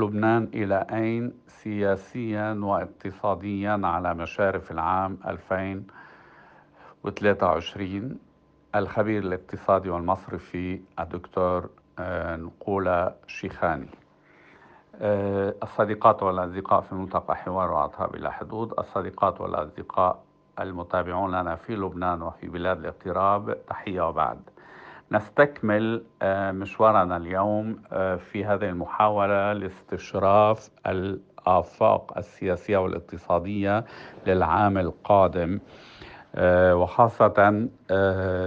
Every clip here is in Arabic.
لبنان إلى أين سياسيا واقتصاديا على مشارف العام 2023 الخبير الاقتصادي والمصرفي الدكتور آه، نقولة شيخاني. آه، الصديقات والأصدقاء في ملتقى حوار وعطاء بلا حدود. الصديقات والأصدقاء المتابعون لنا في لبنان وفي بلاد الاغتراب تحية وبعد. نستكمل آه، مشوارنا اليوم آه، في هذه المحاولة لاستشراف الآفاق السياسية والاقتصادية للعام القادم آه، وخاصة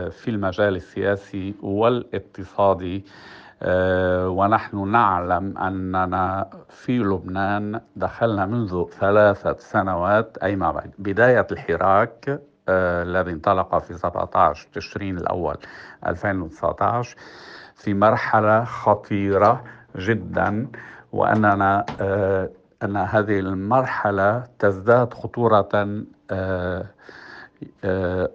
في المجال السياسي والاقتصادي ونحن نعلم أننا في لبنان دخلنا منذ ثلاثة سنوات أي مع بداية الحراك الذي انطلق في 17 تشرين الأول 2019 في مرحلة خطيرة جدا وأننا آه، أن هذه المرحلة تزداد خطورة آه،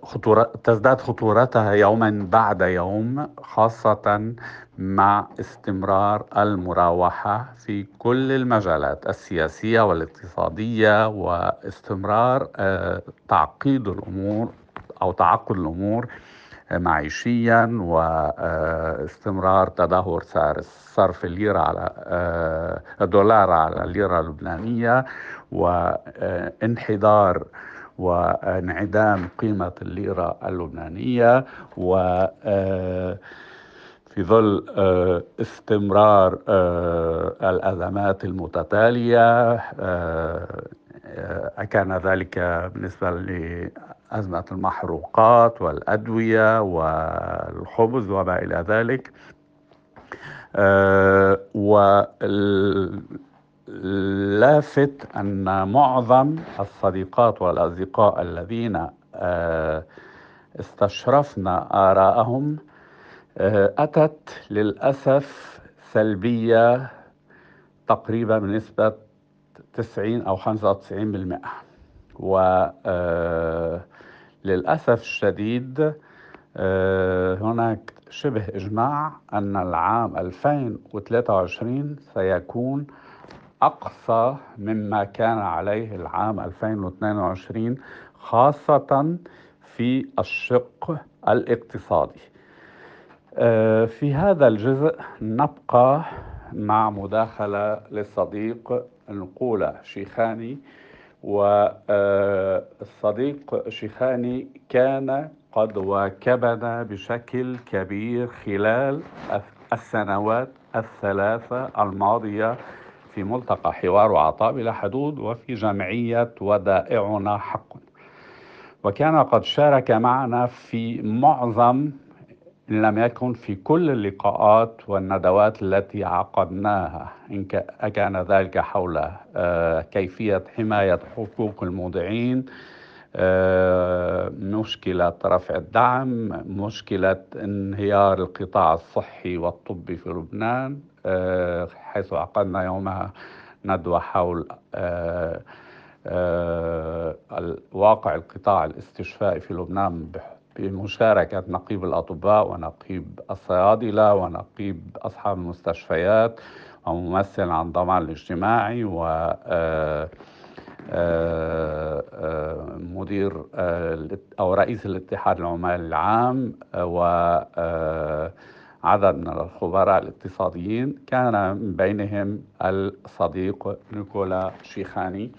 خطورة تزداد خطورتها يوما بعد يوم خاصة مع استمرار المراوحة في كل المجالات السياسية والاقتصادية واستمرار آه، تعقيد الأمور أو تعقد الأمور معيشيا واستمرار تدهور سعر صرف الليرة على آه، الدولار على الليرة اللبنانية وانحدار وانعدام قيمة الليرة اللبنانية و آه، في ظل آه، استمرار آه، الأزمات المتتالية أكان ذلك بالنسبة لأزمة المحروقات والأدوية والخبز وما إلى ذلك. لافت أن معظم الصديقات والأصدقاء الذين آه، استشرفنا آراءهم آه، أتت للأسف سلبية تقريبا بنسبة 90 أو 95% وللأسف الشديد آه، هناك شبه إجماع أن العام 2023 سيكون أقصى مما كان عليه العام 2022 خاصة في الشق الاقتصادي. آه، في هذا الجزء نبقى مع مداخلة للصديق نقولة شيخاني والصديق آه، شيخاني كان قد واكبنا بشكل كبير خلال السنوات الثلاثة الماضية في ملتقى حوار وعطاء بلا حدود وفي جمعية ودائعنا حق. وكان قد شارك معنا في معظم إن لم يكن في كل اللقاءات والندوات التي عقدناها إن كان ذلك حول آه، كيفية حماية حقوق المودعين آه، مشكلة رفع الدعم مشكلة انهيار القطاع الصحي والطبي في لبنان. حيث عقدنا يومها ندوة حول آه، واقع القطاع الاستشفائي في لبنان بمشاركة نقيب الأطباء ونقيب الصيادلة ونقيب أصحاب المستشفيات وممثل عن ضمان الاجتماعي و آه، آه، مدير آه، أو رئيس الاتحاد العمال العام وعدد من الخبراء الاقتصاديين. كان من بينهم الصديق نيكولا شيخاني.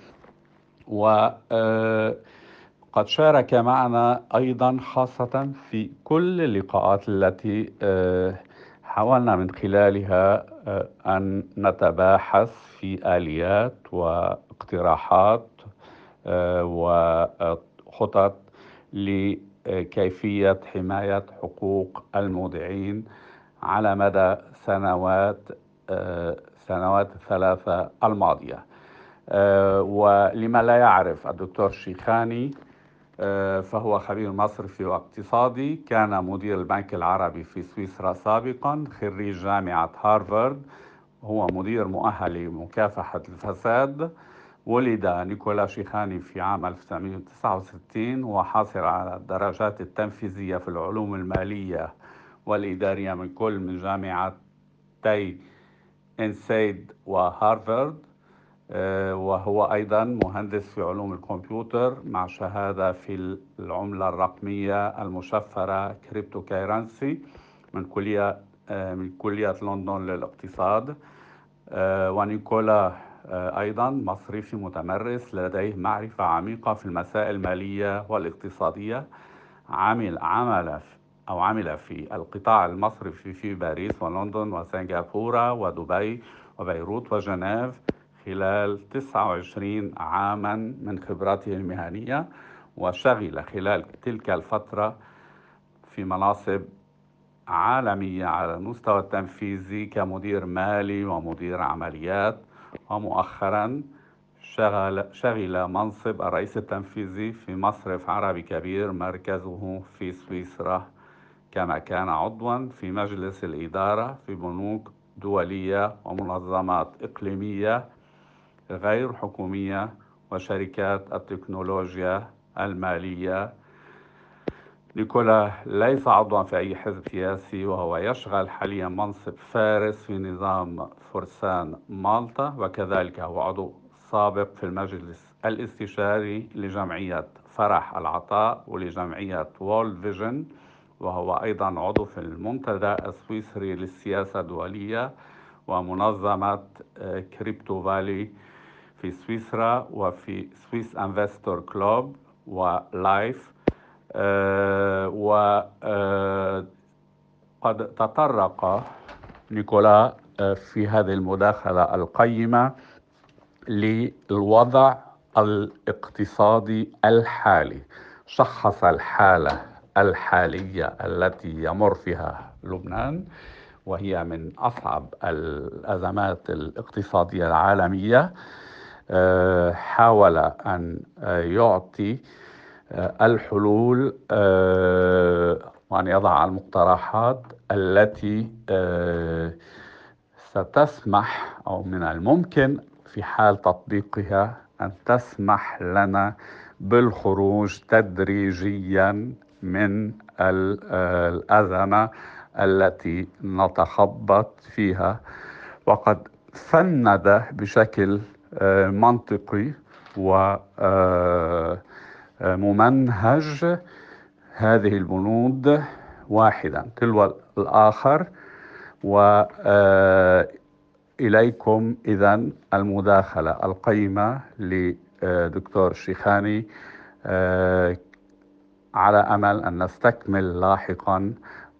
وقد شارك معنا أيضا خاصة في كل اللقاءات التي حاولنا من خلالها أن نتباحث في آليات و اقتراحات آه، وخطط لكيفية حماية حقوق المودعين. على مدى سنوات آه، سنوات الثلاثة الماضية. آه، ولما لا يعرف الدكتور شيخاني فهو خبير مصرفي واقتصادي كان مدير البنك العربي في سويسرا سابقا خريج جامعة هارفارد. هو مدير مؤهل لمكافحة الفساد. ولد نيكولا شيخاني في عام 1969 وحاصل على الدرجات التنفيذية في العلوم المالية والإدارية من كل من جامعتي انسيد وهارفارد آه، وهو أيضا مهندس في علوم الكمبيوتر مع شهادة في العملة الرقمية المشفرة cryptocurrency من كلية آه، من كلية لندن للاقتصاد. آه، ونيكولا أيضا مصرفي متمرس لديه معرفة عميقة في المسائل المالية والاقتصادية عمل عمل أو عمل في القطاع المصرفي في باريس ولندن وسنغافورة ودبي وبيروت وجنيف خلال 29 عاما من خبراته المهنية وشغل خلال تلك الفترة في مناصب عالمية على المستوى التنفيذي كمدير مالي ومدير عمليات ومؤخرا شغل, شغل منصب الرئيس التنفيذي في مصرف عربي كبير مركزه في سويسرا. كما كان عضوا في مجلس الإدارة في بنوك دولية ومنظمات إقليمية غير حكومية وشركات التكنولوجيا المالية. نيكولا ليس عضوا في أي حزب سياسي وهو يشغل حاليا منصب فارس في نظام فرسان مالطا وكذلك هو عضو سابق في المجلس الاستشاري لجمعية فرح العطاء ولجمعية وول فيجن وهو أيضا عضو في المنتدى السويسري للسياسة الدولية ومنظمة Crypto Valley في سويسرا وفي Swiss Investor Club ولايف وقد تطرق نيكولا آه، في هذه المداخلة القيمة للوضع الاقتصادي الحالي. شخص الحالة. الحالية التي يمر فيها لبنان وهي من أصعب الأزمات الاقتصادية العالمية. آه، حاول آه، يعطي آه، الحلول وأن يضع المقترحات التي ستسمح أو من الممكن في حال تطبيقها أن تسمح لنا بالخروج تدريجيا من الأزمة التي نتخبط فيها. وقد فند بشكل آه، منطقي وممنهج آه، هذه البنود واحدا تلو الآخر. وإليكم آه، إذا المداخلة القيمة لدكتور شيخاني على أمل أن نستكمل لاحقا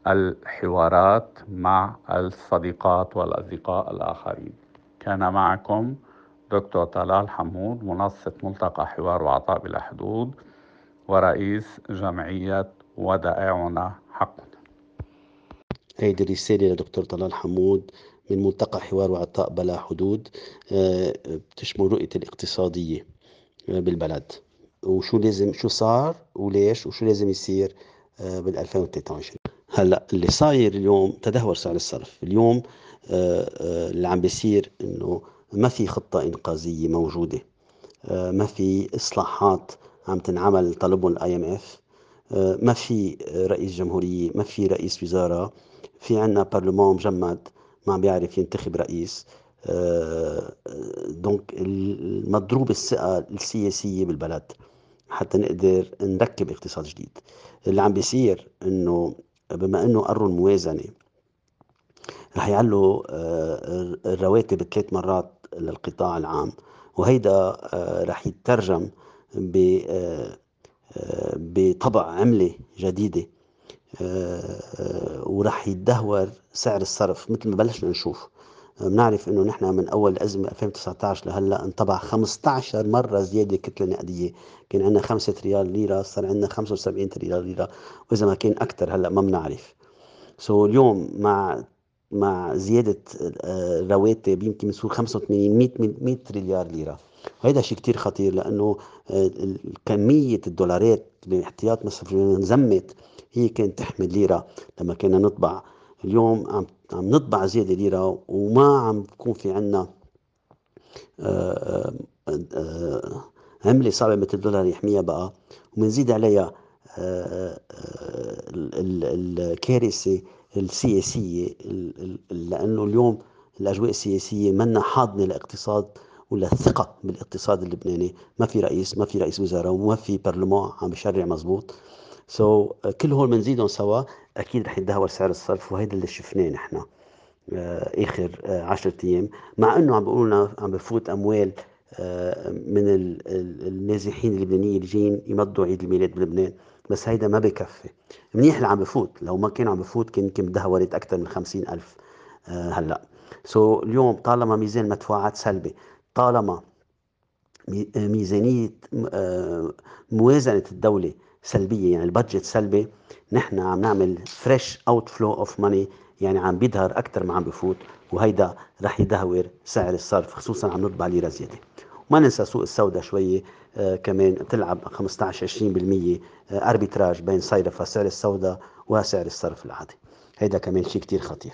الحوارات مع الصديقات والأصدقاء الآخرين. كان معكم دكتور طلال حمود منسق ملتقى حوار وعطاء بلا حدود ورئيس جمعية ودائعنا حقنا. هيدي الرسالة لدكتور طلال حمود من ملتقى حوار وعطاء بلا حدود آه، بتشمل رؤية الاقتصادية آه، بالبلد. وشو لازم شو صار وليش وشو لازم يصير آه، بال 2023 هلأ اللي صاير اليوم تدهور سعر الصرف. اليوم اللي عم بيصير إنه ما في خطة إنقاذية موجودة. آه، ما في إصلاحات عم تنعمل طلبهم ال IMF ما في رئيس جمهورية ما في رئيس وزارة. في عنا برلمان مجمد ما عم بيعرف ينتخب رئيس. دونك آه، المضروب الثقة السياسية بالبلد. حتى نقدر نركب اقتصاد جديد. اللي عم بيصير إنه بما إنه قروا الموازنة رح يعلوا آه، الرواتب ثلاث مرات للقطاع العام وهيدا آه، رح يترجم آه، بطبع عملة جديدة ورح يتدهور سعر الصرف مثل ما بلشنا نشوف. بنعرف إنه نحن من أول الأزمة 2019 لهلأ انطبع 15 مرة زيادة كتلة نقدية. كان عندنا 5 ريال ليرة صار عندنا 75 ريال ليرة. وإذا ما كان أكثر هلأ ما بنعرف. سو so اليوم مع مع زيادة الرواتب آه، يمكن بنصير 85 100 100 تريليار ليرة. وهذا شيء كتير خطير لأنه آه، كمية الدولارات باحتياط مصر انزمت هي كانت تحمل ليرة لما كنا نطبع اليوم عم عم نطبع زيادة ليرة وما عم بكون في عنا آه، عملة صعبة مثل الدولار يحميها بقى. وبنزيد عليها الكارثة السياسية لأنه اليوم الأجواء السياسية منا حاضنة لإقتصاد ولا الثقة بالاقتصاد اللبناني. ما في رئيس ما في رئيس وزراء وما في برلمان عم بشرع مزبوط. سو so, كل هول بنزيدهم سوا أكيد رح يتدهور سعر الصرف وهيدا اللي شفناه نحن آه، آخر آه، عشرة أيام. مع إنه عم بيقولوا لنا عم بفوت أموال آه، من النازحين اللبنانيين اللي جايين يمضوا عيد الميلاد بلبنان. بس هيدا ما بكفي. منيح اللي عم بفوت. لو ما كان عم بفوت كان يمكن دهورت أكثر من خمسين ألف هلأ. so so, اليوم طالما ميزان مدفوعات سلبي. طالما ميزانية موازنة الدولة سلبية يعني ال budget سلبي نحن عم نعمل fresh outflow of money يعني عم بيظهر أكثر ما عم بفوت وهيدا رح يدهور سعر الصرف خصوصا عم نطبع ليرة زيادة. وما ننسى سوق السوداء شوي آه كمان بتلعب 15 20% آه اربيتراج بين صيرفه سعر السوداء وسعر الصرف العادي. هيدا كمان شيء كتير خطير.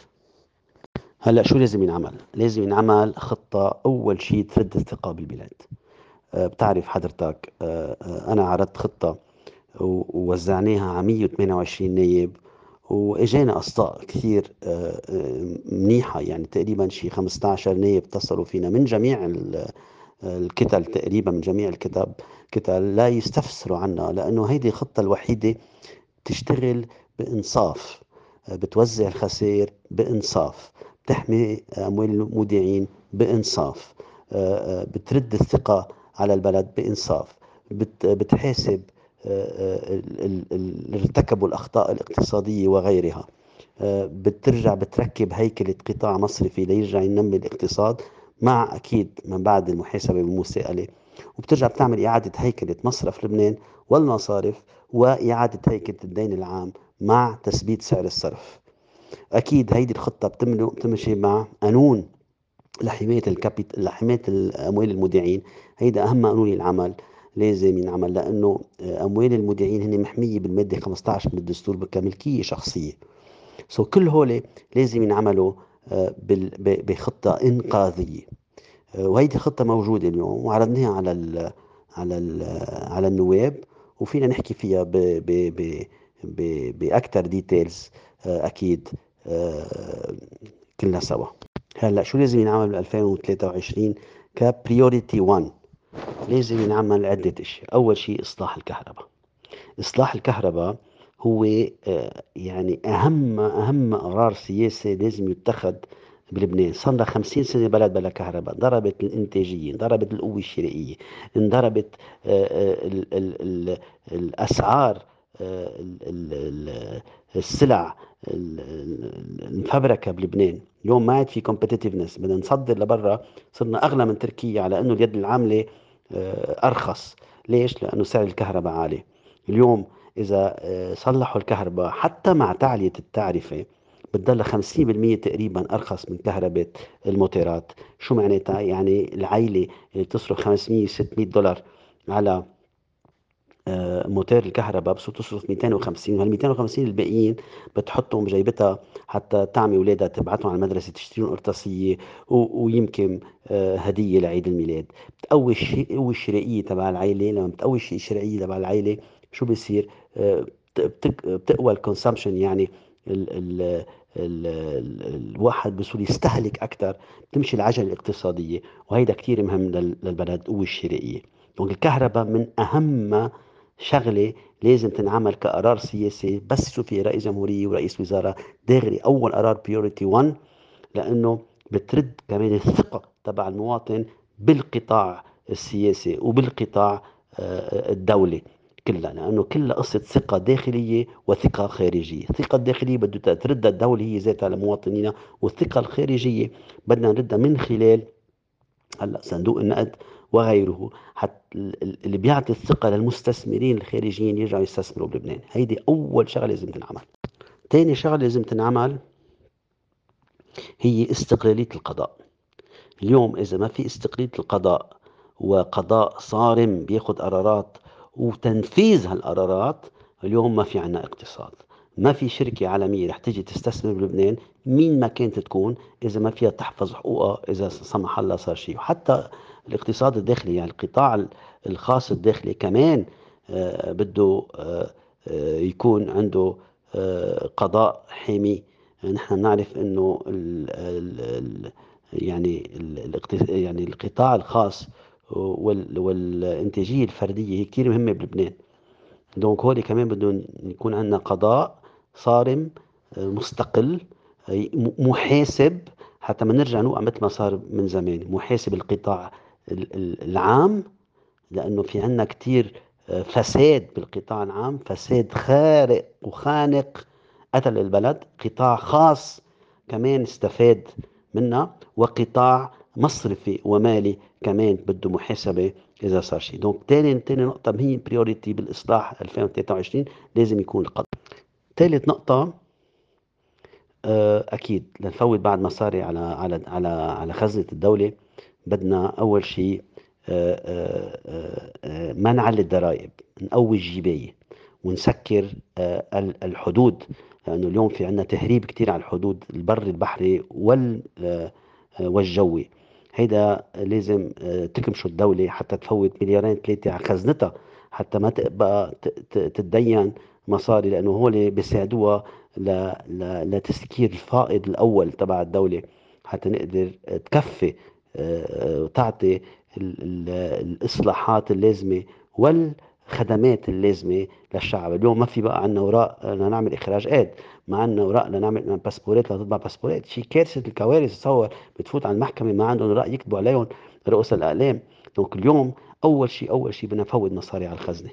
هلأ شو لازم ينعمل؟ لازم ينعمل خطة أول شيء ترد الثقة بالبلاد. آه بتعرف حضرتك آه، آه، أنا عرضت خطة ووزعناها على 128 نايب وإجانا أصداء كثير آه، آه، منيحة. يعني تقريبا شي 15 نايب اتصلوا فينا من جميع الكتل تقريبا من جميع الكتب كتل لا يستفسروا عنا لأنه هيدي الخطة الوحيدة تشتغل بإنصاف آه، بتوزع الخسائر بإنصاف بتحمي أموال المودعين بإنصاف بترد الثقة على البلد بإنصاف بتحاسب اللي ارتكبوا الأخطاء الاقتصادية وغيرها. آه، بترجع بتركب هيكلة قطاع مصرفي ليرجع ينمي الاقتصاد مع أكيد من بعد المحاسبة والمساءلة وبترجع بتعمل إعادة هيكلة مصرف لبنان والمصارف وإعادة هيكلة الدين العام مع تثبيت سعر الصرف. أكيد هيدي الخطة بتمشي مع قانون لحماية الكابيت لحماية الأموال المودعين. هيدا أهم قانون ينعمل لازم ينعمل لأنه أموال المودعين هن محمية بالمادة 15 من الدستور كملكيه شخصية. so كل هول لازم ينعملوا آه، بخطة إنقاذية. آه، وهيدي الخطه موجودة اليوم وعرضناها على ال على ال على النواب وفينا نحكي فيها باكثر details آه، أكيد كلنا سوا. هلأ شو لازم ينعمل ب 2023 ك priority 1 لازم ينعمل عدة أشياء. أول شيء إصلاح الكهرباء. إصلاح الكهرباء هو آه، يعني أهم أهم قرار سياسي لازم يتخذ بلبنان. صار لها 50 سنة بلد بلا كهرباء. ضربت الإنتاجية انضربت القوة الشرائية انضربت ال ال ال الأسعار السلع المفبركة بلبنان. اليوم ما عاد في كومبتيتيفنس بدنا نصدر لبرا. صرنا أغلى من تركيا على أنه اليد العاملة أرخص. ليش؟ لأنه سعر الكهرباء عالي. اليوم إذا آه، صلحوا الكهرباء حتى مع تعلية التعرفة بتضل 50% تقريبا أرخص من كهرباء الموتورات شو معناتها؟ يعني العائله اللي تصرف 500 600 دولار على آه، موتور الكهرباء بصير تصرف 250 وهال 250 الباقيين بتحطهم بجيبتها حتى تعمي اولادها تبعتهم على المدرسة تشتري لهم قرطاسيه ويمكن آه، هدية لعيد الميلاد. بتقوي القوه الشرائية تبع العائله لما بتقوي الشرائية تبع العائله شو بيصير؟ آه، بتقوى ال consumption يعني ال ال ال ال الواحد بصير يستهلك أكثر بتمشي العجلة الاقتصادية وهيدا كثير مهم للبلد القوه الشرائية. donc الكهرباء من أهم شغلة لازم تنعمل كقرار سياسي بس شو في رئيس جمهورية ورئيس وزراء داغري أول قرار بيوريتي 1 لأنه بترد كمان الثقة تبع المواطن بالقطاع السياسي وبالقطاع آه، الدولي كلها لأنه كلها قصة ثقة داخلية وثقة خارجية، الثقة الداخلية بدها تردها الدولة هي ذاتها لمواطنينا، والثقة الخارجية بدنا نردها من خلال هلأ صندوق النقد وغيره. اللي بيعطي الثقة للمستثمرين الخارجيين يرجعوا يستثمروا بلبنان. هيدي أول شغلة لازم تنعمل. ثاني شغلة لازم تنعمل هي استقلالية القضاء. اليوم إذا ما في استقلالية القضاء وقضاء صارم بياخذ قرارات وتنفيذ هالقرارات اليوم ما في عنا اقتصاد. ما في شركة عالمية رح تيجي تستثمر بلبنان مين ما كانت تكون إذا ما فيها تحفظ حقوقها إذا سمح الله صار شيء. وحتى الاقتصاد الداخلي يعني القطاع الخاص الداخلي كمان آه، بده آه، آه، يكون عنده قضاء حامي. نحن نعرف إنه يعني يعني القطاع الخاص والإنتاجية الفردية هي كثير مهمة بلبنان. دونك هول كمان بدهم يكون عندنا قضاء صارم مستقل محاسب حتى ما نرجع نوقع مثل ما صار من زمان محاسب القطاع العام لأنه في عندنا كثير فساد بالقطاع العام فساد خارق وخانق قتل البلد. قطاع خاص كمان استفاد منها وقطاع مصرفي ومالي كمان بده محاسبة إذا صار شيء donc تاني تاني نقطة هي priority بالإصلاح 2023 لازم يكون القضاء ثالث نقطة آه، أكيد لنفوت بعد مصاري على على على على خزنة الدولة. بدنا أول شيء آه، آه، ما نعلي الضرائب نقوي الجباية ونسكر الحدود. لأنه اليوم في عندنا تهريب كتير على الحدود البري البحري وال والجوي. هيدا لازم تكمشوا الدولة حتى تفوت مليارين ثلاثة على خزنتها حتى ما تبقى تتدين مصاري لأنه هول بيساعدوها لتسكير الفائض الأول تبع الدولة حتى نقدر تكفي وتعطي الإصلاحات اللازمة والخدمات اللازمة للشعب. اليوم ما في بقى عندنا وراء لنعمل إخراجات ما عندنا وراء لنعمل باسبورات لتطبع باسبورات. شيء كارثة الكوارث تصور بتفوت على المحكمة ما عندهم وراء يكتبوا عليهم رؤوس الأقلام دونك اليوم أول شيء أول شيء بدنا نفوت مصاري على الخزنة.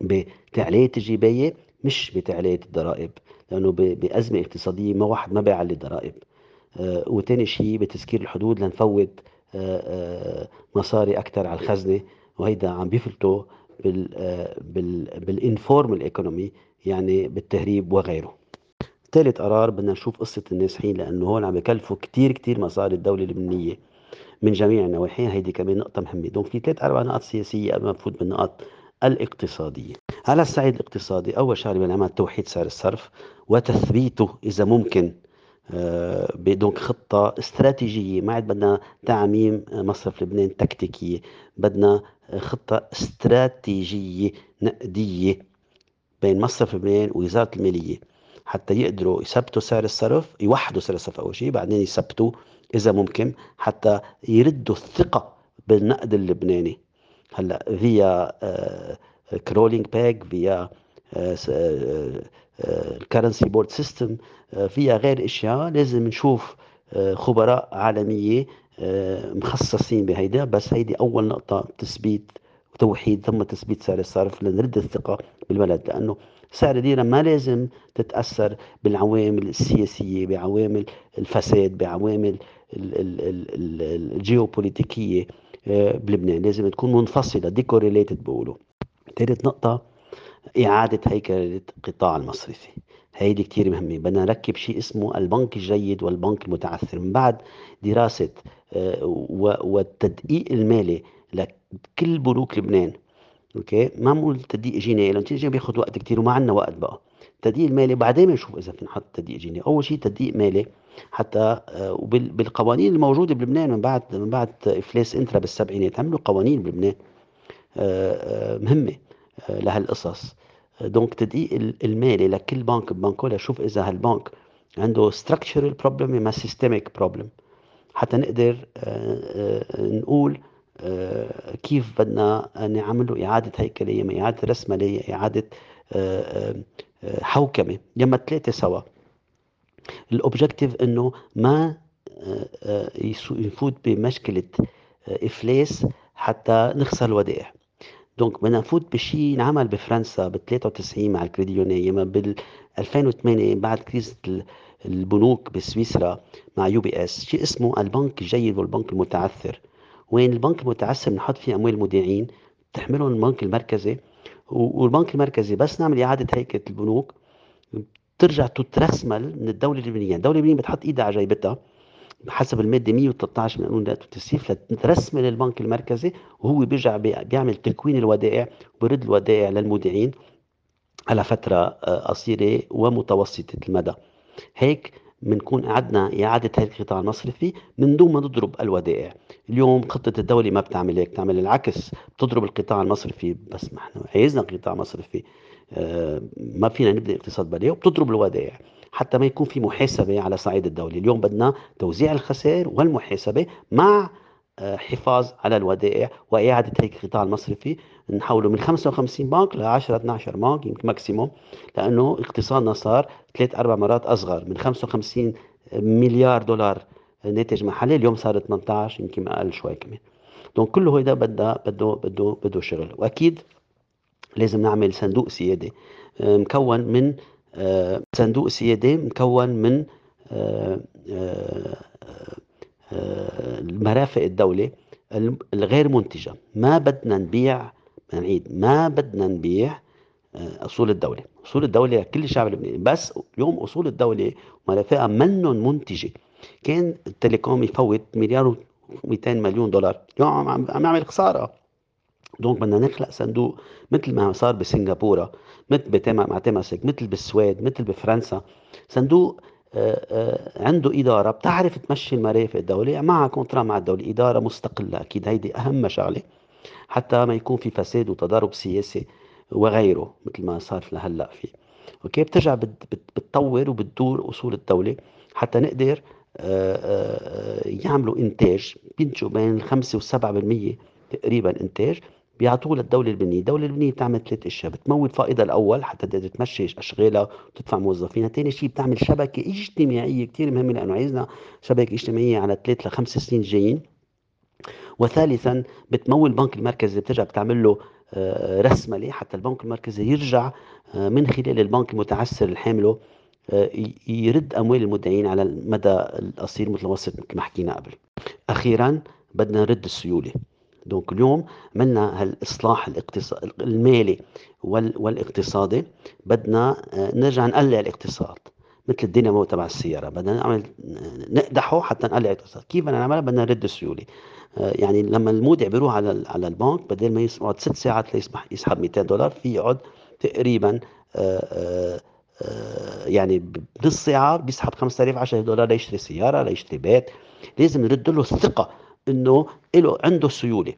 بتعلية الجباية مش بتعلية الضرائب لأنه بأزمة اقتصادية ما واحد ما بيعلي الضرائب. آه وتاني شيء بتسكير الحدود لنفوت آه آه مصاري أكثر على الخزنة وهيدا عم بيفلتوا بال آه بال بال informal economy يعني بالتهريب وغيره. ثالث قرار بدنا نشوف قصة النازحين لأنه هون عم بكلفوا كتير كتير مصاري الدولة اللبنانية من جميع النواحي. هيدي كمان نقطة مهمة. donc في ثلاث أربع نقاط سياسية قبل ما نفوت بالنقاط الاقتصادية. على الصعيد الاقتصادي أول شغلة بنعمل توحيد سعر الصرف وتثبيته إذا ممكن. آه، بدون خطة استراتيجية. ما عاد بدنا تعميم مصرف لبنان تكتيكية. بدنا خطة استراتيجية نقدية بين مصرف لبنان ووزارة المالية. حتى يقدروا يثبتوا سعر الصرف يوحدوا سعر الصرف أول شيء بعدين يثبتوا إذا ممكن حتى يردوا الثقة بالنقد اللبناني. هلأ via crawling peg via ال currency board system فيها غير أشياء. لازم نشوف آه، خبراء عالمية آه، مخصصين بهيدا. بس هيدي أول نقطة تثبيت وتوحيد ثم تثبيت سعر الصرف لنرد الثقة بالبلد. لأنه سعر الليره ما لازم تتأثر بالعوامل السياسية بعوامل الفساد بعوامل الجيوبوليتيكية آه، بلبنان. لازم تكون منفصلة decorrelated بقولوا. ثالث نقطة إعادة هيكلة القطاع المصرفي. هيدي كتير مهمة. بدنا نركب شيء اسمه البنك الجيد والبنك المتعثر. من بعد دراسة آه، والتدقيق المالي لكل بنوك لبنان. أوكي؟ ما بنقول تدقيق جنائي لأنه تدقيق بياخذ وقت كتير وما عندنا وقت بقى. التدقيق المالي بعدين بنشوف إذا نحط تدقيق جنائي. أول شيء تدقيق مالي حتى آه، وبالقوانين الموجودة بلبنان. من بعد من بعد إفلاس إنترا بالسبعينات عملوا قوانين بلبنان. آه، مهمة. لهالقصص donc تدقيق المالي لكل بنك ببنكه لشوف إذا هالبنك عنده structural problem ما systemic problem. حتى نقدر آه، آه، نقول آه، كيف بدنا نعمل إعادة هيكلية إعادة رسمالية إعادة حوكمة. يما ثلاثة سوا. ال objectif إنه ما يفوت بمشكلة إفلاس حتى نخسر الودائع. donc بدنا نفوت بشيء انعمل بفرنسا بال 93 مع ال Crédit Lyonnais ما بال 2008 بعد كريزة البنوك بسويسرا مع UBS شيء اسمه البنك الجيد والبنك المتعثر. وين البنك المتعثر؟ بنحط فيه أموال المودعين بتحملهم البنك المركزي. والبنك المركزي بس نعمل إعادة هيكلة البنوك بترجع تترسمل من الدولة اللبنانية، الدولة اللبنانية بتحط إيدها على جيبتها. حسب المادة 113 من قانون النقد والتسييف لترسمي للبنك المركزي وهو بيرجع بيعمل تكوين الودائع وبرد الودائع للمودعين على فترة آه، قصيرة ومتوسطة المدى. هيك بنكون قعدنا إعادة هذا القطاع المصرفي من دون ما نضرب الودائع. اليوم خطة الدولة ما بتعمل هيك بتعمل العكس. بتضرب القطاع المصرفي بس ما إحنا عايزنا قطاع مصرفي آه، ما فينا نبني اقتصاد بديع وبتضرب الودائع. حتى ما يكون في محاسبة على صعيد الدولة. اليوم بدنا توزيع الخسائر والمحاسبة مع آه، حفاظ على الودائع وإعادة هيك القطاع المصرفي نحوله من 55 بنك ل 10 12 بنك يمكن ماكسيموم لأنه اقتصادنا صار ثلاث أربع مرات أصغر. من 55 مليار دولار ناتج محلي اليوم صار 18 يمكن أقل شوي كمان. دونك كله هيدا بده بده بده بده شغل. وأكيد لازم نعمل صندوق سيادي آه، مكون من صندوق سيادي مكون من مرافق الدولة الغير منتجة. ما بدنا نبيع نعيد ما بدنا نبيع آه، أصول الدولة، أصول الدولة كل الشعب اللبناني بس اليوم أصول الدولة ومرافقها منهم منتجة كان ال telecom يفوت مليار و200 مليون دولار. اليوم عم يعمل خسارة. donc بدنا نخلق صندوق مثل ما صار بسنغافورة مثل مع Temasek مثل بالسويد مثل بفرنسا. صندوق آه، آه، عنده إدارة بتعرف تمشي المرافق الدولية معها contrat مع الدولة إدارة مستقلة. أكيد هيدي أهم شغلة حتى ما يكون في فساد وتضارب سياسي وغيره مثل ما صار لهلا في أوكي؟ بترجع بتطور وبتدور أصول الدولة حتى نقدر آه، يعملوا إنتاج. بينتجوا بين الخمسة والسبعة بالمية تقريبا إنتاج. بيعطوه للدولة اللبنانية، الدولة اللبنانية بتعمل ثلاث أشياء، بتمول فائضها الأول حتى تقدر تمشي أشغالها وتدفع موظفينها، ثاني شيء بتعمل شبكة اجتماعية كثير مهمة لأنه عايزنا شبكة اجتماعية على ثلاث لخمس سنين الجايين، وثالثا بتمول البنك المركزي بترجع بتعمل له آه، رسملة حتى البنك المركزي يرجع آه، من خلال البنك المتعسر الحامله آه، يرد أموال المدعين على المدى القصير مثل ما حكينا قبل. أخيرا بدنا نرد السيولة. دونك اليوم عملنا هالإصلاح الاقتصاد المالي والاقتصادي بدنا نرجع نقلع الاقتصاد مثل الدينامو تبع السيارة بدنا نعمل نقدحه حتى نقلع الاقتصاد. كيف بدنا نعملها؟ بدنا نرد السيولة. آه، يعني لما المودع بيروح على على البنك بدل ما يقعد ست ساعات ليسمح يسحب 200 دولار في يقعد تقريبا آه، آه، يعني بنص ساعة بيسحب 5000 10000 دولار ليشتري سيارة ليشتري بيت. لازم نرد له الثقة إنه له عنده سيولة.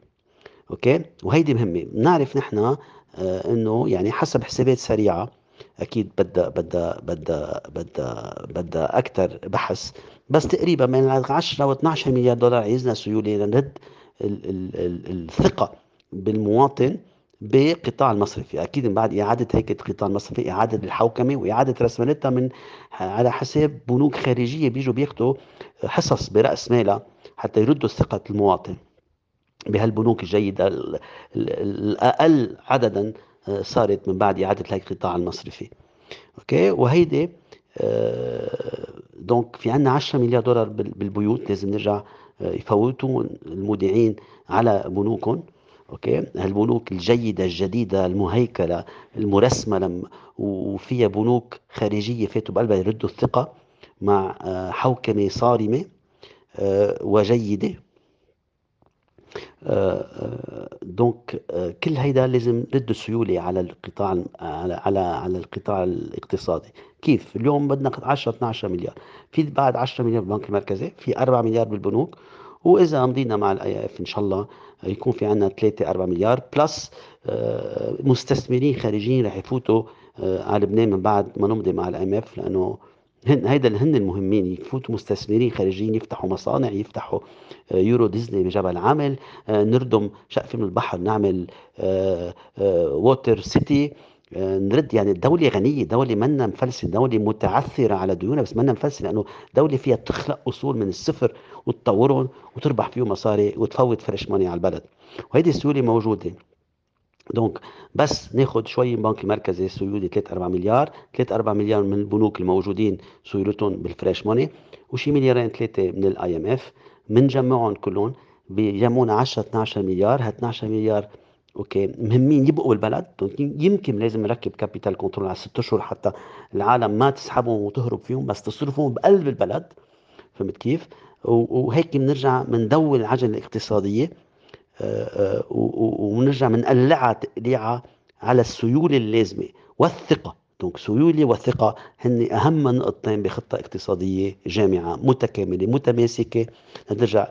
أوكي؟ وهيدي مهمة. بنعرف نحن إنه يعني حسب حسابات سريعة أكيد بدها بدها بدها بدها بدها أكثر بحث بس تقريبا من 10 و 12 مليار دولار عايزنا سيولة لنرد الثقة بالمواطن بالقطاع المصرفي. أكيد من بعد إعادة هيك القطاع المصرفي إعادة الحوكمة وإعادة رسمالتها من على حساب بنوك خارجية بيجوا بياخذوا حصص برأس مالها. حتى يردوا ثقه المواطن بهالبنوك الجيده الأقل عددا آه، صارت من بعد إعادة هيكلة القطاع المصرفي. أوكي؟ وهيدي آه، donc في عندنا 10 مليار دولار بالبيوت لازم نرجع آه، يفوتوا المودعين على بنوكهم. أوكي؟ هالبنوك الجيدة الجديدة المهيكلة المرسمة وفيها بنوك خارجية فاتوا بقلبها يردوا الثقة مع آه، حوكمة صارمة. وجيدة. donc كل هيدا لازم رد السيولة على القطاع على على على القطاع الاقتصادي. كيف؟ اليوم بدنا 10 12 مليار. في بعد 10 مليار بالبنك المركزي في 4 مليار بالبنوك وإذا مضينا مع ال IMF إن شاء الله يكون في عندنا 3 4 مليار plus آه، مستثمرين خارجيين رح يفوتوا آه، على لبنان من بعد ما نمضي مع ال IMF لأنه هن هيدا هن المهمين يفوتوا مستثمرين خارجيين يفتحوا مصانع يفتحوا آه، Euro Disney بجبل عامل نردم شقفة من البحر نعمل water city نرد يعني الدولة غنية دولة منا مفلسة دولة متعثرة على ديونها بس منا مفلسة لأنه دولة فيها تخلق أصول من الصفر وتطورهم وتربح فيهم مصاري وتفوت fresh money على البلد. وهيدي السيولة موجودة. donc بس ناخذ شوي من البنك المركزي سيولة 3 4 مليار 3 4 مليار من البنوك الموجودين سيولتهم بال fresh money وشي مليارين ثلاثة من ال IMF بنجمعهم كلهم بيجمعونا 10 12 مليار. ها 12 مليار أوكي مهمين يبقوا بالبلد. يمكن لازم نركب capital control على ست اشهر حتى العالم ما تسحبهم وتهرب فيهم بس تصرفهم بقلب البلد. فهمت كيف؟ وهيك بنرجع بندور العجلة الاقتصادية. ونرجع بنقلعها تقليعها على السيوله اللازمة والثقة. دونك سيوله وثقه هن أهم نقطتين بخطة اقتصادية جامعة متكاملة متماسكة. لنرجع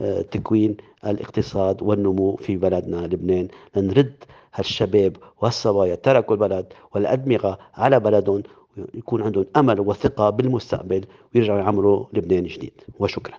آه، تكوين الاقتصاد والنمو في بلدنا لبنان. لنرد هالشباب والصبايا تركوا البلد والأدمغة على بلدهم يكون عندهم أمل وثقة بالمستقبل ويرجعوا يعمروا لبنان جديد. وشكرا.